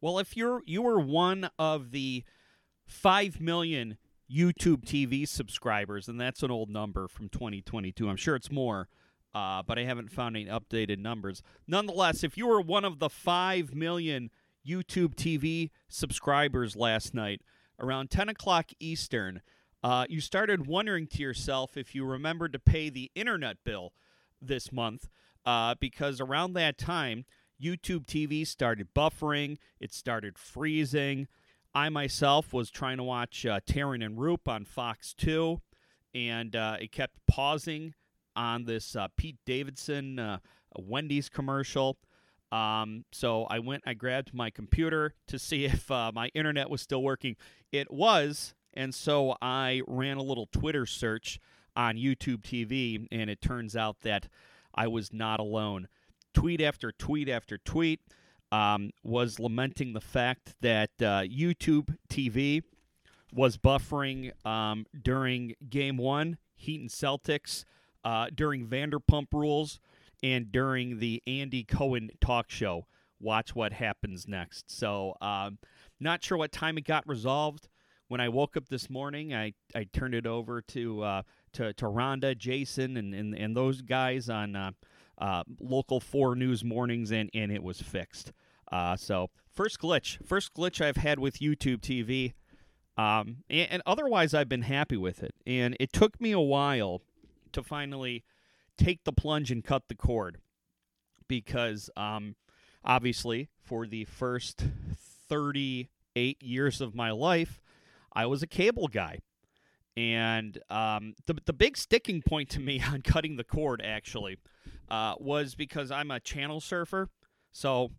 Well, if you're you were one of the five million YouTube TV subscribers, and that's an old number from 2022. I'm sure it's more, uh, but I haven't found any updated numbers. Nonetheless, if you were one of the five million YouTube TV subscribers last night around 10 o'clock Eastern, uh, you started wondering to yourself if you remembered to pay the internet bill this month, uh, because around that time YouTube TV started buffering, it started freezing. I myself was trying to watch uh, Taryn and Roop on Fox 2, and uh, it kept pausing on this uh, Pete Davidson uh, Wendy's commercial. Um, so I went, I grabbed my computer to see if uh, my internet was still working. It was, and so I ran a little Twitter search on YouTube TV, and it turns out that I was not alone. Tweet after tweet after tweet um, was lamenting the fact that uh, YouTube TV was buffering um, during Game One, Heat and Celtics, uh, during Vanderpump Rules, and during the Andy Cohen talk show. Watch what happens next. So, um, not sure what time it got resolved. When I woke up this morning, I, I turned it over to uh, to, to Rhonda, Jason, and, and, and those guys on uh, local four news mornings, and, and it was fixed. Uh, so first glitch, first glitch I've had with YouTube TV, um, and, and, otherwise I've been happy with it. And it took me a while to finally take the plunge and cut the cord, because um, obviously for the first thirty-eight years of my life, I was a cable guy. And um, the the big sticking point to me on cutting the cord actually uh, was because I'm a channel surfer. So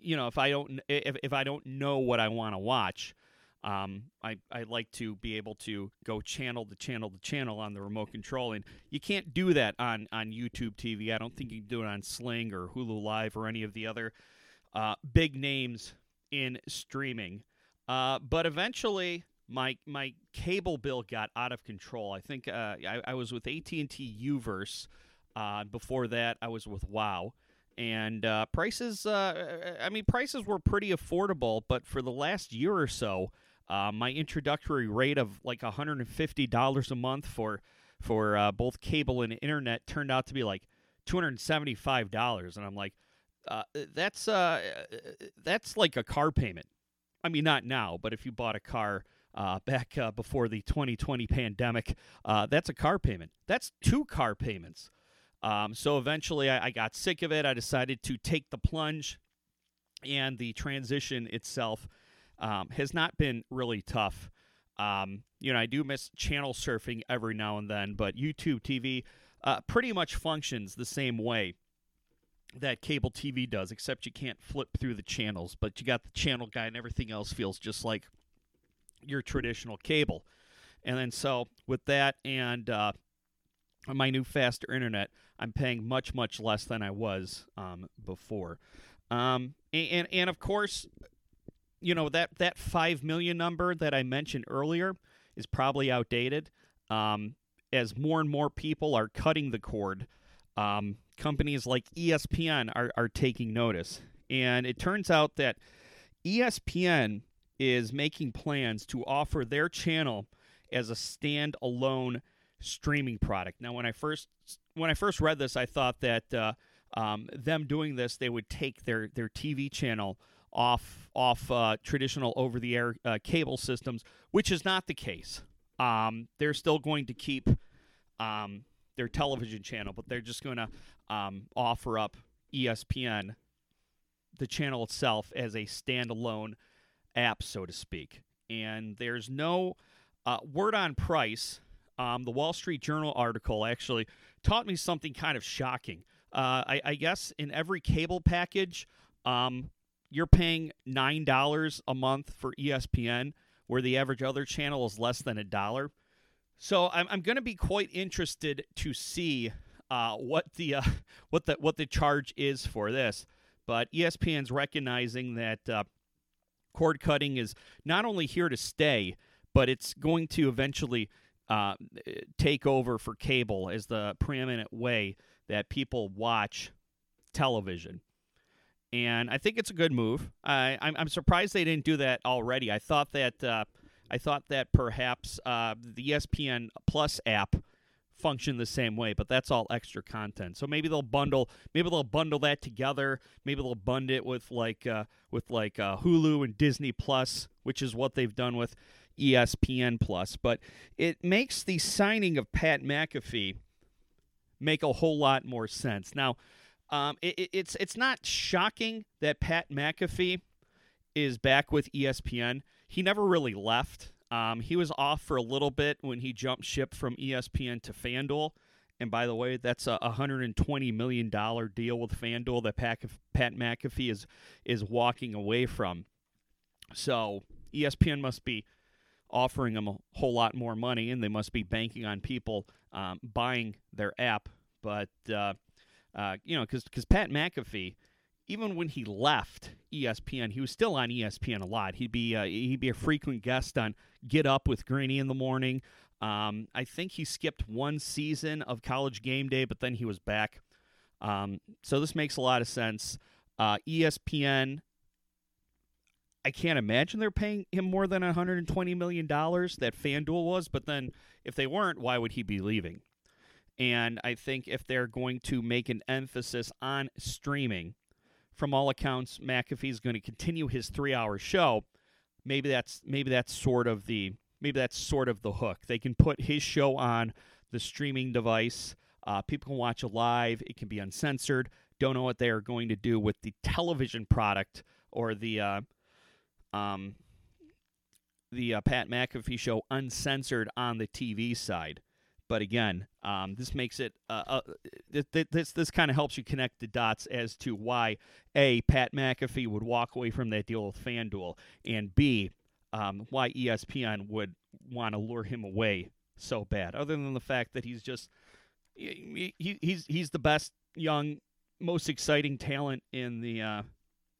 you know, if I don't if if I don't know what I want to watch, um, I I like to be able to go channel to channel to channel on the remote control, and you can't do that on on YouTube TV. I don't think you can do it on Sling or Hulu Live or any of the other uh, big names in streaming. Uh, but eventually, my my cable bill got out of control. I think uh, I, I, was with AT and T UVerse. Uh, before that, I was with Wow. And uh, prices uh, i mean prices were pretty affordable but for the last year or so uh, my introductory rate of like $150 a month for for uh, both cable and internet turned out to be like $275 and i'm like uh, that's uh, that's like a car payment. I mean not now but if you bought a car back before the 2020 pandemic that's a car payment. That's two car payments um, so eventually I, I got sick of it. I decided to take the plunge, and the transition itself um, has not been really tough. Um, you know, I do miss channel surfing every now and then, but YouTube TV uh, pretty much functions the same way that cable TV does, except you can't flip through the channels, but you got the channel guide and everything else feels just like your traditional cable. And then so with that and uh, my new faster internet, I'm paying much much less than I was um, before. Um, and and of course, you know that that five million number that I mentioned earlier is probably outdated. Um, as more and more people are cutting the cord, um, companies like ESPN are, are taking notice. And it turns out that ESPN is making plans to offer their channel as a standalone streaming product. Now, when I first when I first read this, I thought that uh, um, them doing this, they would take their their TV channel off off uh, traditional over the air uh, cable systems, which is not the case. Um, they're still going to keep um, their television channel, but they're just going to um, offer up ESPN, the channel itself, as a standalone app, so to speak. And there's no uh, word on price um, the Wall Street Journal article actually taught me something kind of shocking. Uh, I, I, guess in every cable package, um, you're paying nine dollars a month for ESPN, where the average other channel is less than a dollar. So I'm, I'm going to be quite interested to see uh, what the uh, what the what the charge is for this. But ESPN's recognizing that uh, cord cutting is not only here to stay, but it's going to eventually uh, take over for cable as the preeminent way that people watch television. and I think it's a good move. I, I'm, I'm surprised they didn't do that already. I thought that uh, I thought that perhaps uh, the ESPN Plus app functioned the same way, but that's all extra content. So maybe they'll bundle maybe they'll bundle that together. Maybe they'll bundle it with like uh, with like uh, Hulu and Disney Plus, which is what they've done with ESPN Plus. But it makes the signing of Pat McAfee make a whole lot more sense. Now, um, it, it's it's not shocking that Pat McAfee is back with ESPN. He never really left. Um, he was off for a little bit when he jumped ship from ESPN to FanDuel. And by the way, that's a $120 million deal with FanDuel that Pat, Pat McAfee is, is walking away from. So ESPN must be offering them a whole lot more money, and they must be banking on people um, buying their app. But uh, uh, you know, because Pat McAfee, even when he left ESPN, he was still on ESPN a lot. He'd be uh, he'd be a frequent guest on Get Up with Greeny in the morning. Um, I think he skipped one season of College Game Day, but then he was back. Um, so this makes a lot of sense. Uh, ESPN, I can't imagine they're paying him more than 120 million dollars that FanDuel was. But then, if they weren't, why would he be leaving? And I think if they're going to make an emphasis on streaming, from all accounts, McAfee is going to continue his three-hour show. Maybe that's maybe that's sort of the maybe that's sort of the hook. They can put his show on the streaming device. Uh, people can watch it live. It can be uncensored. Don't know what they are going to do with the television product or the uh, um, the uh, Pat McAfee show uncensored on the TV side. But again, um, this makes it uh, uh, th- this this kind of helps you connect the dots as to why a Pat McAfee would walk away from that deal with FanDuel, and b um, why ESPN would want to lure him away so bad. Other than the fact that he's just he, he he's he's the best young, most exciting talent in the uh,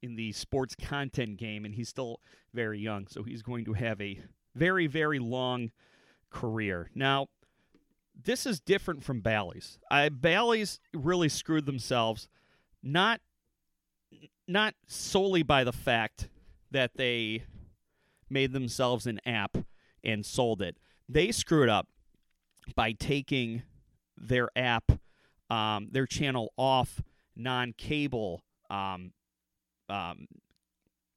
in the sports content game, and he's still very young, so he's going to have a very very long career. Now this is different from Bally's. I Bally's really screwed themselves, not not solely by the fact that they made themselves an app and sold it. They screwed up by taking their app, um, their channel off non-cable um, um,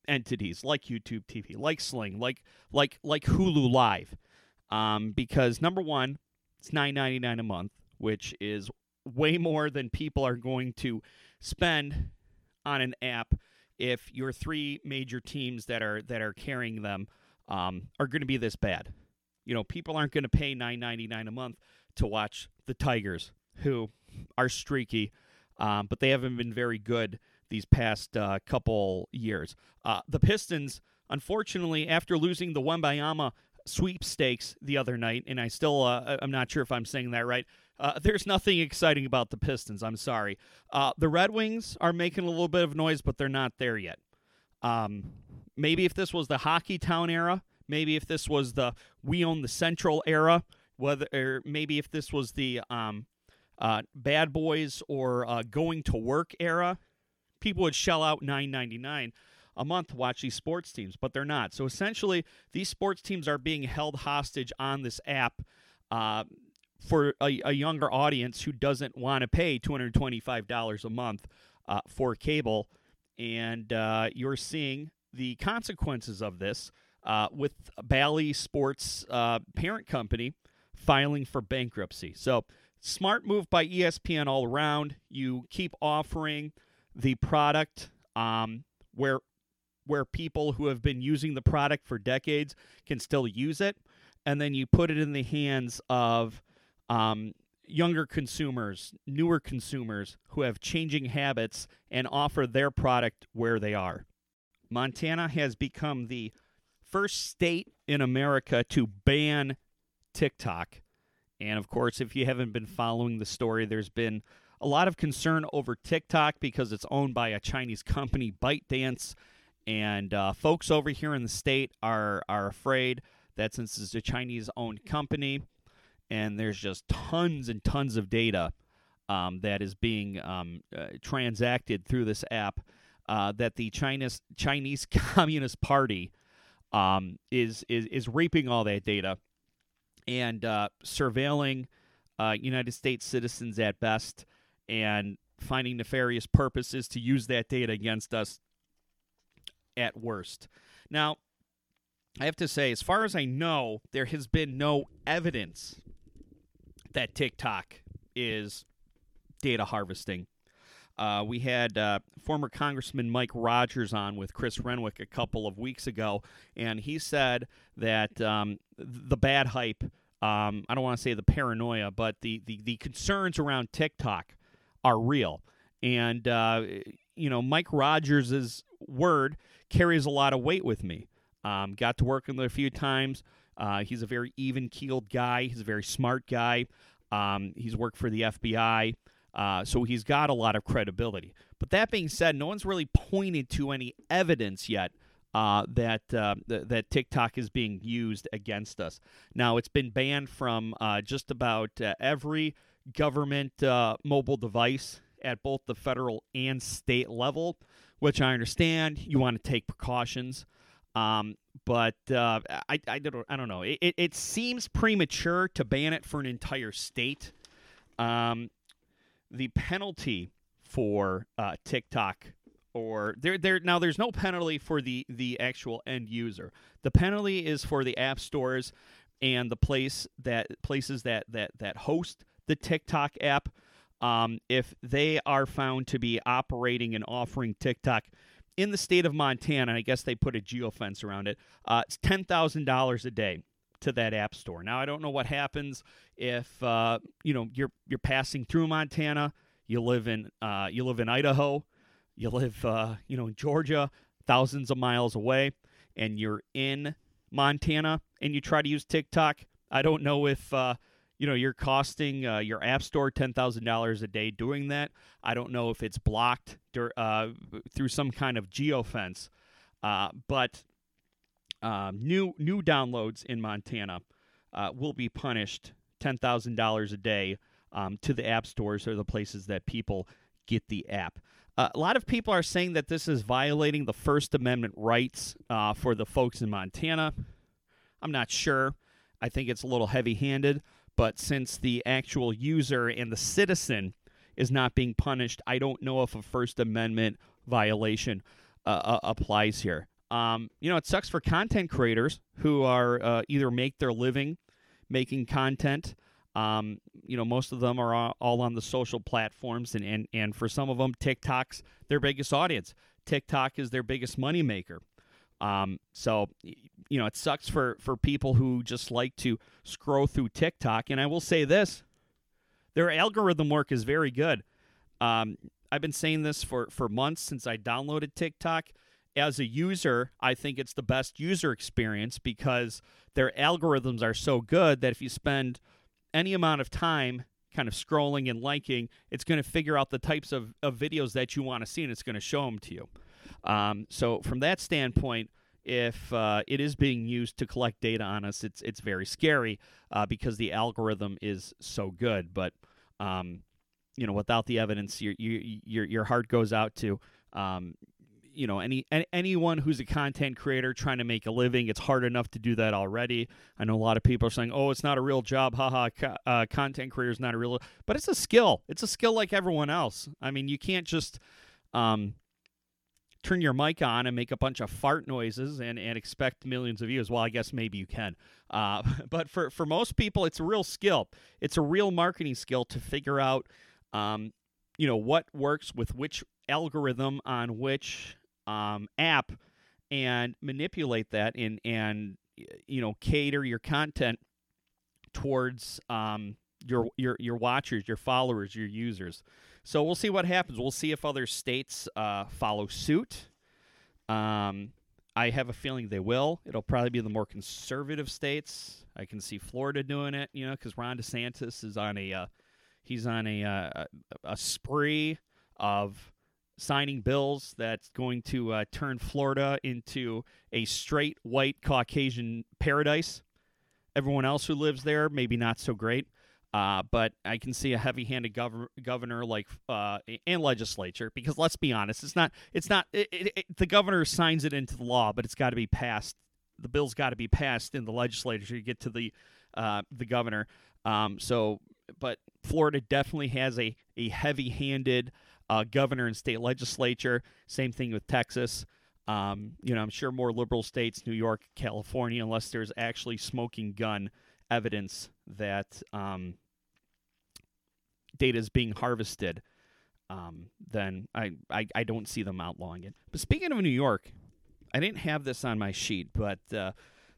entities like YouTube TV, like Sling, like like like Hulu Live, um, because number one, it's nine ninety nine a month, which is way more than people are going to spend on an app if your three major teams that are that are carrying them um, are going to be this bad. You know, people aren't going to pay nine ninety nine a month to watch the Tigers, who are streaky, um, but they haven't been very good these past uh, couple years. Uh, the Pistons, unfortunately, after losing the Wembanyama sweepstakes the other night, and I still uh, I'm not sure if I'm saying that right. Uh, there's nothing exciting about the Pistons. I'm sorry. Uh, the Red Wings are making a little bit of noise, but they're not there yet. Um, maybe if this was the Hockeytown era, maybe if this was the We Own the Central era, whether or maybe if this was the um, uh, Bad Boys or uh, Going to Work era, people would shell out 9.99 a month to watch these sports teams, but they're not. So essentially, these sports teams are being held hostage on this app. Uh, for a, a, younger audience who doesn't want to pay $225 a month uh, for cable. And uh, you're seeing the consequences of this uh, with Bally Sports' uh, parent company filing for bankruptcy. So, smart move by ESPN all around. You keep offering the product um, where where people who have been using the product for decades can still use it, and then you put it in the hands of um, younger consumers, newer consumers who have changing habits and offer their product where they are. Montana has become the first state in America to ban TikTok. And of course, if you haven't been following the story, there's been a lot of concern over TikTok because it's owned by a Chinese company, ByteDance and uh, folks over here in the state are are afraid that since it's a Chinese-owned company, and there's just tons and tons of data um, that is being um, uh, transacted through this app, uh, that the Chinese Chinese Communist Party um, is is is reaping all that data and uh, surveilling uh, United States citizens at best and finding nefarious purposes to use that data against us at worst. Now, I have to say, as far as I know, there has been no evidence that TikTok is data harvesting. Uh, we had uh, former Congressman Mike Rogers on with Chris Renwick a couple of weeks ago, and he said that um, the bad hype, um, I don't want to say the paranoia, but the, the, the concerns around TikTok are real. And, uh, you know, Mike Rogers' word carries a lot of weight with me. Um, got to work with him a few times. Uh, he's a very even keeled guy. He's a very smart guy. Um, he's worked for the FBI. Uh, so he's got a lot of credibility. But that being said, no one's really pointed to any evidence yet uh, that uh, th- that TikTok is being used against us. Now it's been banned from uh, just about uh, every government uh, mobile device at both the federal and state level, which I understand you want to take precautions. Um, but uh, I, I don't I don't know. It, it, it, seems premature to ban it for an entire state. Um, the penalty for uh, TikTok or there there now there's no penalty for the the actual end user. The penalty is for the app stores and the place that places that that that host the TikTok app. Um, if they are found to be operating and offering TikTok in the state of Montana, I guess they put a geofence around it. Uh, it's ten thousand dollars a day to that app store. Now I don't know what happens if uh, you know you're you're passing through Montana. You live in uh, you live in Idaho. You live uh, you know in Georgia, thousands of miles away, and you're in Montana and you try to use TikTok. I don't know if uh, you know you're costing uh, your app store ten thousand dollars a day doing that. I don't know if it's blocked uh, through some kind of geofence, uh, but um, new new downloads in Montana uh, will be punished ten thousand dollars a day um, to the app stores or the places that people get the app. Uh, a lot of people are saying that this is violating the First Amendment rights uh, for the folks in Montana. I'm not sure. I think it's a little heavy handed. But since the actual user and the citizen is not being punished, I don't know if a First Amendment violation uh, uh, applies here. Um, you know, it sucks for content creators who are uh, either make their living making content. Um, you know, most of them are all on the social platforms, and, and, and for some of them, TikTok's their biggest audience. TikTok is their biggest moneymaker. Um, so, you know, it sucks for, for people who just like to scroll through TikTok. And I will say this their algorithm work is very good. Um, I've been saying this for, for months since I downloaded TikTok. As a user, I think it's the best user experience because their algorithms are so good that if you spend any amount of time kind of scrolling and liking, it's going to figure out the types of, of videos that you want to see and it's going to show them to you. Um, so from that standpoint, if uh, it is being used to collect data on us, it's it's very scary uh, because the algorithm is so good. But um, you know, without the evidence, your your your heart goes out to um, you know any, any anyone who's a content creator trying to make a living. It's hard enough to do that already. I know a lot of people are saying, "Oh, it's not a real job." Haha, co- uh, content creator is not a real, but it's a skill. It's a skill like everyone else. I mean, you can't just um, turn your mic on and make a bunch of fart noises and, and expect millions of views. Well, I guess maybe you can. Uh, but for, for most people, it's a real skill. It's a real marketing skill to figure out, um, you know, what works with which algorithm on which um, app and manipulate that and, and, you know, cater your content towards um, your, your, your watchers, your followers, your users. So we'll see what happens. We'll see if other states uh, follow suit. Um, I have a feeling they will. It'll probably be the more conservative states. I can see Florida doing it, you know, because Ron DeSantis is on a uh, he's on a, uh, a spree of signing bills that's going to uh, turn Florida into a straight white Caucasian paradise. Everyone else who lives there, maybe not so great. Uh, but I can see a heavy-handed gov- governor like uh, and legislature because let's be honest, it's not it's not it, it, it, the governor signs it into the law, but it's got to be passed. The bill's got to be passed in the legislature to get to the uh, the governor. Um, so, but Florida definitely has a a heavy-handed uh, governor and state legislature. Same thing with Texas. Um, you know, I'm sure more liberal states, New York, California, unless there's actually smoking gun evidence that um, data is being harvested, um, then I, I, I don't see them outlawing it. But speaking of New York, I didn't have this on my sheet, but uh,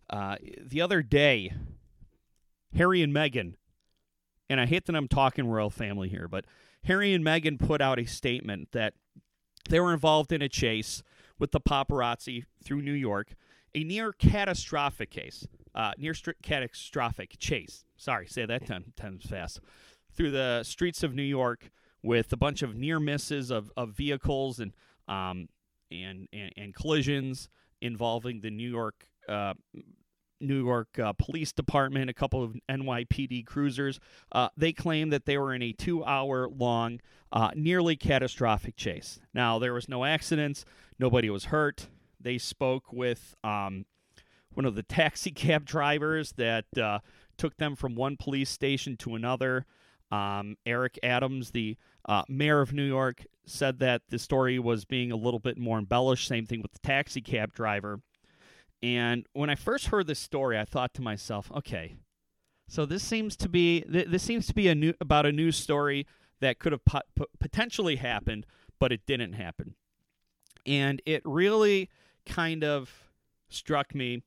uh, the other day, Harry and Meghan, and I hate that I'm talking royal family here, but Harry and Meghan put out a statement that they were involved in a chase with the paparazzi through New York, a near catastrophic case, uh, near st- catastrophic chase. Sorry, say that ten times fast. Through the streets of New York with a bunch of near misses of, of vehicles and, um, and, and and collisions involving the New York uh, New York uh, Police Department, a couple of NYPD cruisers. Uh, they claim that they were in a two hour long, uh, nearly catastrophic chase. Now, there was no accidents, nobody was hurt. They spoke with um, one of the taxi cab drivers that uh, took them from one police station to another. Um, Eric Adams, the uh, mayor of New York, said that the story was being a little bit more embellished. Same thing with the taxi cab driver. And when I first heard this story, I thought to myself, okay, so this seems to be th- this seems to be a new about a news story that could have po- potentially happened, but it didn't happen. And it really kind of struck me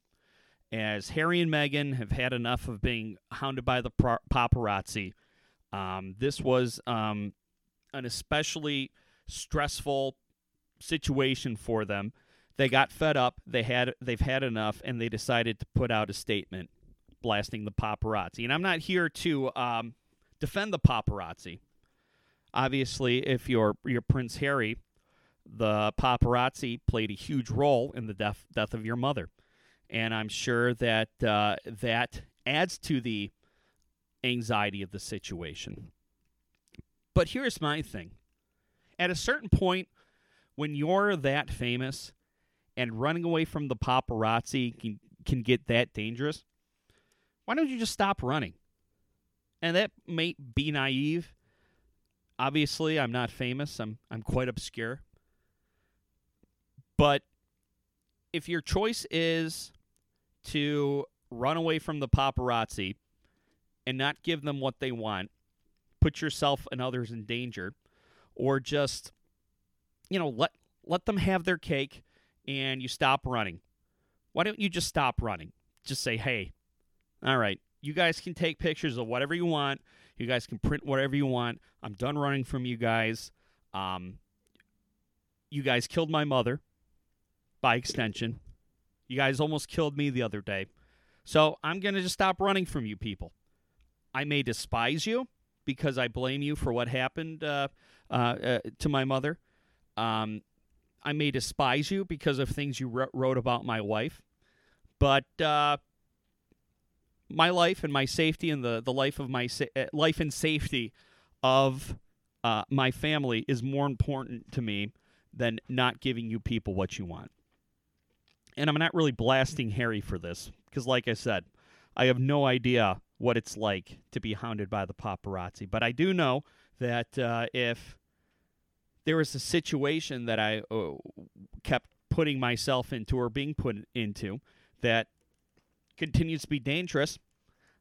as Harry and Meghan have had enough of being hounded by the paparazzi. Um, this was um, an especially stressful situation for them they got fed up. They had they've had enough, and they decided to put out a statement blasting the paparazzi. And I'm not here to um, defend the paparazzi. Obviously, if you're you're Prince Harry, the paparazzi played a huge role in the death death of your mother, and I'm sure that uh, that adds to the anxiety of the situation. But here's my thing: at a certain point, when you're that famous, and running away from the paparazzi can, can get that dangerous, why don't you just stop running? And that may be naive. Obviously, I'm not famous. I'm I'm quite obscure. But if your choice is to run away from the paparazzi and not give them what they want, put yourself and others in danger, or just you know let let them have their cake and you stop running. Why don't you just stop running? Just say, hey, all right, you guys can take pictures of whatever you want. You guys can print whatever you want. I'm done running from you guys. Um, you guys killed my mother by extension. You guys almost killed me the other day. So I'm going to just stop running from you people. I may despise you because I blame you for what happened uh, uh, uh, to my mother. Um, I may despise you because of things you wrote about my wife, but uh, my life and my safety and the, the life of my sa- uh, life and safety of my family is more important to me than not giving you people what you want. And I'm not really blasting Harry for this because, like I said, I have no idea what it's like to be hounded by the paparazzi. But I do know that uh, if there was a situation that I uh, kept putting myself into or being put into that continues to be dangerous,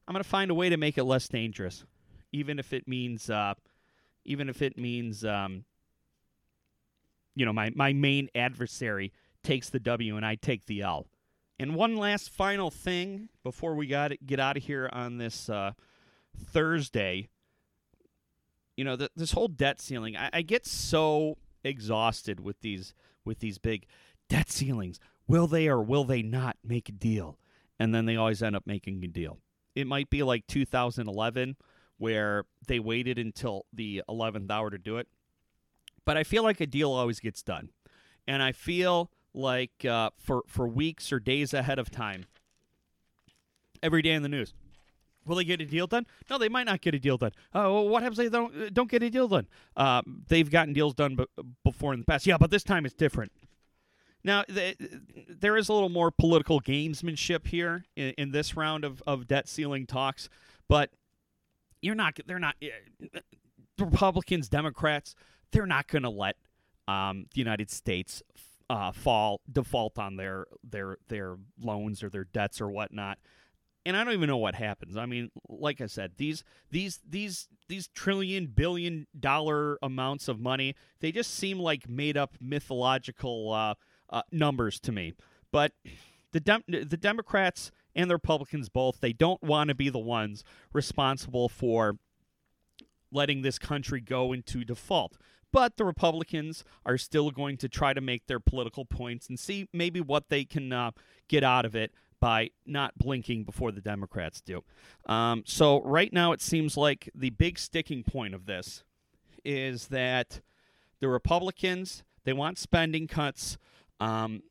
I'm going to find a way to make it less dangerous, even if it means, uh, even if it means, um, you know, my my main adversary takes the W and I take the L. And one last final thing before we got get out of here on this uh, Thursday you know, the, this whole debt ceiling, I, I get so exhausted with these with these big debt ceilings. Will they or will they not make a deal? And then they always end up making a deal. It might be like 2011 where they waited until the 11th hour to do it. But I feel like a deal always gets done. And I feel like uh, for, for weeks or days ahead of time, every day in the news, Will they get a deal done? No, they might not get a deal done. Oh, what happens if they don't don't get a deal done? Uh, they've gotten deals done b- before in the past. Yeah, but this time it's different. Now, th- there is a little more political gamesmanship here in, in, this round of, of debt ceiling talks, but you're not. They're not. Uh, Republicans, Democrats, they're not going to let um, the United States uh, fall default on their their their loans or their debts or whatnot. And I don't even know what happens. I mean, like I said, these these these these trillion billion dollar amounts of money, they just seem like made up mythological uh, uh, numbers to me. But the Dem- the Democrats and the Republicans both, they don't want to be the ones responsible for letting this country go into default. But the Republicans are still going to try to make their political points and see maybe what they can uh, get out of it by not blinking before the Democrats do. Um, so, right now, it seems like the big sticking point of this is that the Republicans they want spending cuts. Um,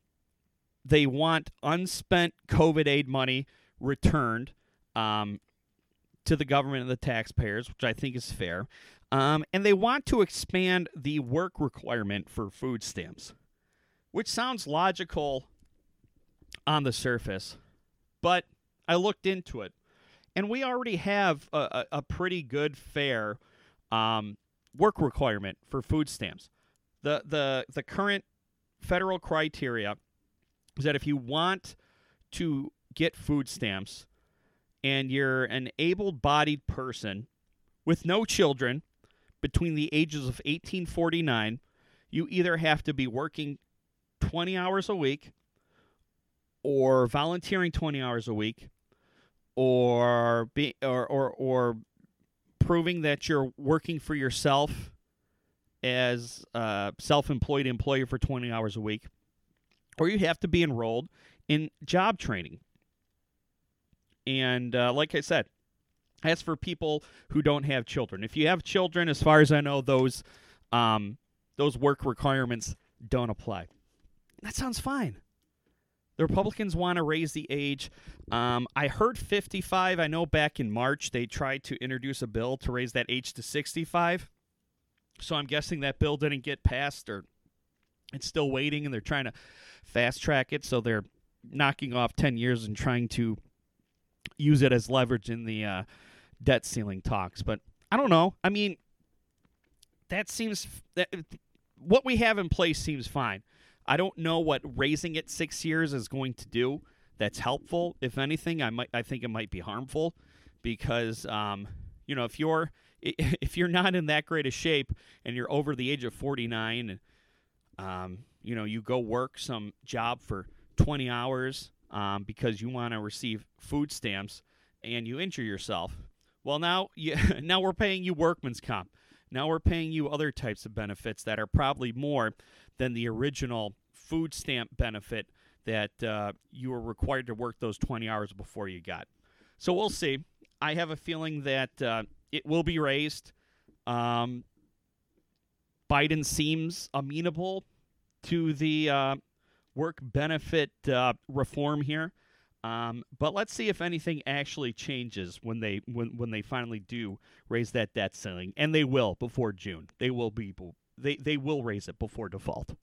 they want unspent COVID aid money returned. Um, to the government and the taxpayers, which I think is fair. Um, and they want to expand the work requirement for food stamps, which sounds logical on the surface. But I looked into it, and we already have a, a, a pretty good, fair um, work requirement for food stamps. The, the, the current federal criteria is that if you want to get food stamps, and you're an able bodied person with no children between the ages of 1849, you either have to be working 20 hours a week or volunteering 20 hours a week or be or or, or proving that you're working for yourself as a self-employed employee for 20 hours a week or you have to be enrolled in job training. And uh, like I said, as for people who don't have children, if you have children, as far as I know, those um, those work requirements don't apply. That sounds fine. The Republicans want to raise the age. Um, I heard 55. I know back in March they tried to introduce a bill to raise that age to 65. So I'm guessing that bill didn't get passed or it's still waiting and they're trying to fast track it. So they're knocking off 10 years and trying to use it as leverage in the uh, debt ceiling talks. But I don't know. I mean, that seems that what we have in place seems fine. I don't know what raising it six years is going to do. That's helpful. If anything, I might I think it might be harmful because um, you know if you're if you're not in that great a shape and you're over the age of 49 and um, you know you go work some job for 20 hours um, because you want to receive food stamps and you injure yourself. Well, now you, now we're paying you workman's comp. Now we're paying you other types of benefits that are probably more than the original food stamp benefit that uh, you were required to work those 20 hours before you got. So we'll see. I have a feeling that uh, it will be raised. Um, Biden seems amenable to the uh, work benefit uh, reform here. Um, but let's see if anything actually changes when they when when they finally do raise that debt ceiling, and they will before June. They will be they they will raise it before default.